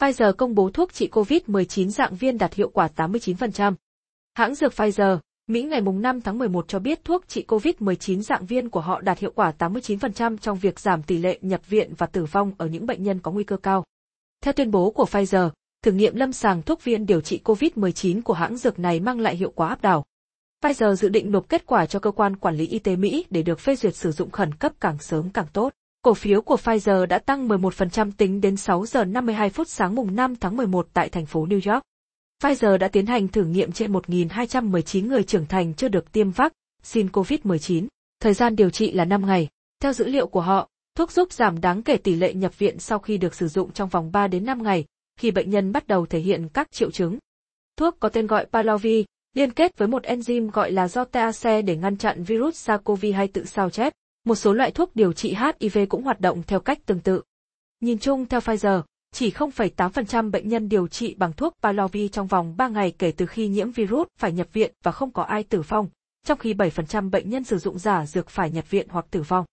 Pfizer công bố thuốc trị COVID-19 dạng viên đạt hiệu quả 89%. Hãng dược Pfizer, Mỹ ngày 5 tháng 11 cho biết thuốc trị COVID-19 dạng viên của họ đạt hiệu quả 89% trong việc giảm tỷ lệ nhập viện và tử vong ở những bệnh nhân có nguy cơ cao. Theo tuyên bố của Pfizer, thử nghiệm lâm sàng thuốc viên điều trị COVID-19 của hãng dược này mang lại hiệu quả áp đảo. Pfizer dự định nộp kết quả cho cơ quan quản lý y tế Mỹ để được phê duyệt sử dụng khẩn cấp càng sớm càng tốt. Cổ phiếu của Pfizer đã tăng 11% tính đến 6 giờ 52 phút sáng mùng 5 tháng 11 tại thành phố New York. Pfizer đã tiến hành thử nghiệm trên 1.219 người trưởng thành chưa được tiêm vắc xin COVID-19. Thời gian điều trị là 5 ngày. Theo dữ liệu của họ, thuốc giúp giảm đáng kể tỷ lệ nhập viện sau khi được sử dụng trong vòng 3 đến 5 ngày, khi bệnh nhân bắt đầu thể hiện các triệu chứng. Thuốc có tên gọi Palovi, liên kết với một enzyme gọi là Zotease để ngăn chặn virus SARS-CoV-2 tự sao chép. Một số loại thuốc điều trị HIV cũng hoạt động theo cách tương tự. Nhìn chung theo Pfizer, chỉ 0,8% bệnh nhân điều trị bằng thuốc Palovi trong vòng 3 ngày kể từ khi nhiễm virus phải nhập viện và không có ai tử vong, trong khi 7% bệnh nhân sử dụng giả dược phải nhập viện hoặc tử vong.